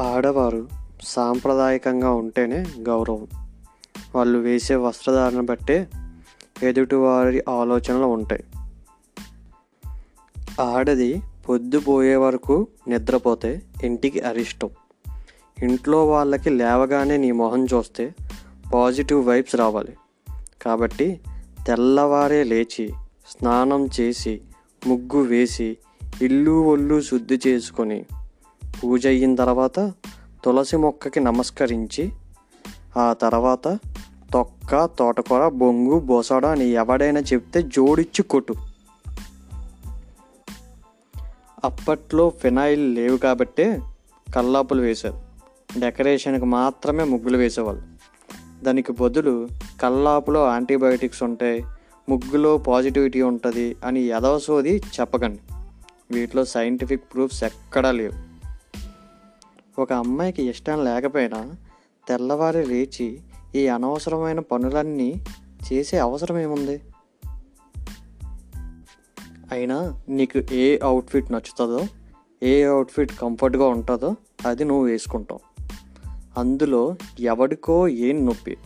ఆడవారు సాంప్రదాయకంగా ఉంటేనే గౌరవం. వాళ్ళు వేసే వస్త్రధారణ బట్టే ఎదుటివారి ఆలోచనలు ఉంటాయి. ఆడది పొద్దుపోయే వరకు నిద్రపోతే ఇంటికి అరిష్టం. ఇంట్లో వాళ్ళకి లేవగానే నీ మొహం చూస్తే పాజిటివ్ వైబ్స్ రావాలి. కాబట్టి తెల్లవారే లేచి స్నానం చేసి ముగ్గు వేసి ఇల్లు ఒళ్ళు శుద్ధి చేసుకొని పూజ అయిన తర్వాత తులసి మొక్కకి నమస్కరించి ఆ తర్వాత తొక్క తోటకూర బొంగు బొసడ అని ఎవడైనా చెప్తే జోడిచ్చి కొట్టు. అప్పట్లో ఫినాయిల్ లేవు కాబట్టే కల్లాపులు వేశారు. డెకరేషన్కి మాత్రమే ముగ్గులు వేసేవాళ్ళు. దానికి బదులు కల్లాపులో యాంటీబయాటిక్స్ ఉంటాయి ముగ్గులో పాజిటివిటీ ఉంటుంది అని ఎదవసోది చెప్పకండి. వీటిలో సైంటిఫిక్ ప్రూఫ్స్ ఎక్కడా లేవు. ఒక అమ్మాయికి ఇష్టం లేకపోయినా తెల్లవారి లేచి ఈ అనవసరమైన పనులన్నీ చేసే అవసరం ఏముంది? అయినా నీకు ఏ అవుట్ఫిట్ నచ్చుతుందో ఏ అవుట్ఫిట్ కంఫర్ట్గా ఉంటుందో అది నువ్వు వేసుకుంటావు. అందులో ఎవడికో ఏం నొప్పి?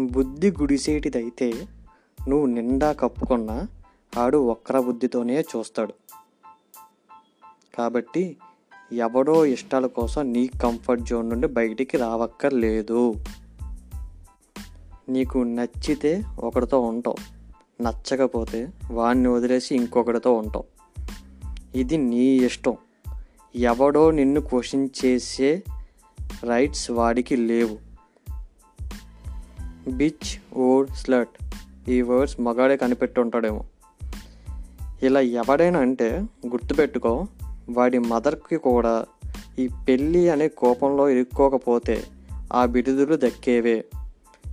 బుద్ధి గుడిసేటిదైతే నువ్వు నిండా కప్పుకున్నా ఆడు వక్ర బుద్ధితోనే చూస్తాడు. కాబట్టి ఎవడో ఇష్టాల కోసం నీ కంఫర్ట్ జోన్ నుండి బయటికి రావక్కర్లేదు. నీకు నచ్చితే ఒకటితో ఉంటావు. నచ్చకపోతే వాడిని వదిలేసి ఇంకొకటితో ఉంటావు. ఇది నీ ఇష్టం. ఎవడో నిన్ను క్వశ్చన్ చేసే రైట్స్ వాడికి లేవు. బిచ్ ఓడ్ స్లట్ ఈ వర్డ్స్ మగాడే కనిపెట్టి ఉంటాడేమో ఇలా ఎవడైనా అంటే గుర్తుపెట్టుకో వాడి మదర్కి కూడా ఈ పెళ్ళి అనే కోపంలో ఇరుక్కోకపోతే ఆ బిరుదులు దక్కేవే.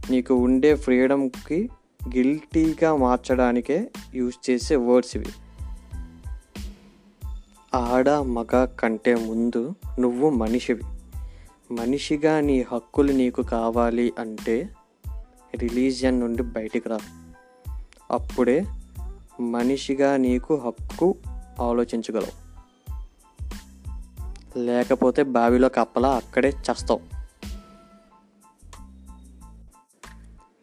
నీకు ఉండే ఫ్రీడమ్కి గిల్టీగా మార్చడానికే యూజ్ చేసే వర్డ్స్ ఇవి. ఆడ మగ కంటే ముందు నువ్వు మనిషివి. మనిషిగా నీ హక్కులు నీకు కావాలి అంటే రిలీజియన్ నుండి బయటికి రా. అప్పుడే మనిషిగా నీకు హక్కు ఆలోచించగలవు. లేకపోతే బావిలో కప్పలా అక్కడే చస్తావు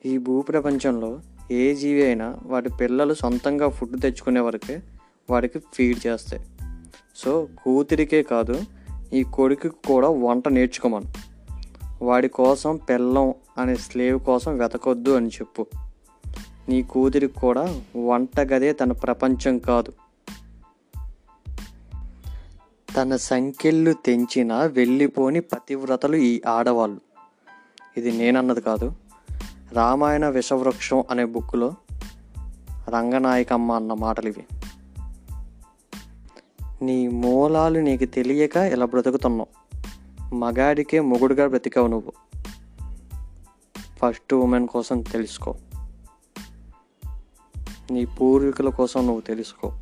ఈ భూప్రపంచంలో ఏ జీవి అయినా వాటి పిల్లలు సొంతంగా ఫుడ్ తెచ్చుకునే వరకే వాడికి ఫీడ్ చేస్తాయి. సో కూతురికే కాదు ఈ కొడుకు కూడా వంట నేర్చుకోమను. వాడి కోసం పెళ్ళం అనే స్లేవ్ కోసం వెతకొద్దు అని చెప్పు. నీ కూతురికి కూడా వంటగదే తన ప్రపంచం కాదు. తన సంఖ్యలు తెంచిన వెళ్ళిపోని పతివ్రతలు ఈ ఆడవాళ్ళు. ఇది నేనన్నది కాదు. రామాయణ విషవృక్షం అనే బుక్లో రంగనాయకమ్మ అన్న మాటలు ఇవి నీ మూలాలు నీకు తెలియక ఇలా బ్రతుకుతున్నావు. మగాడికే మొగుడుగా బ్రతికావు నువ్వు. ఫస్ట్ ఉమెన్ కోసం తెలుసుకో. నీ పూర్వీకుల కోసం నువ్వు తెలుసుకో.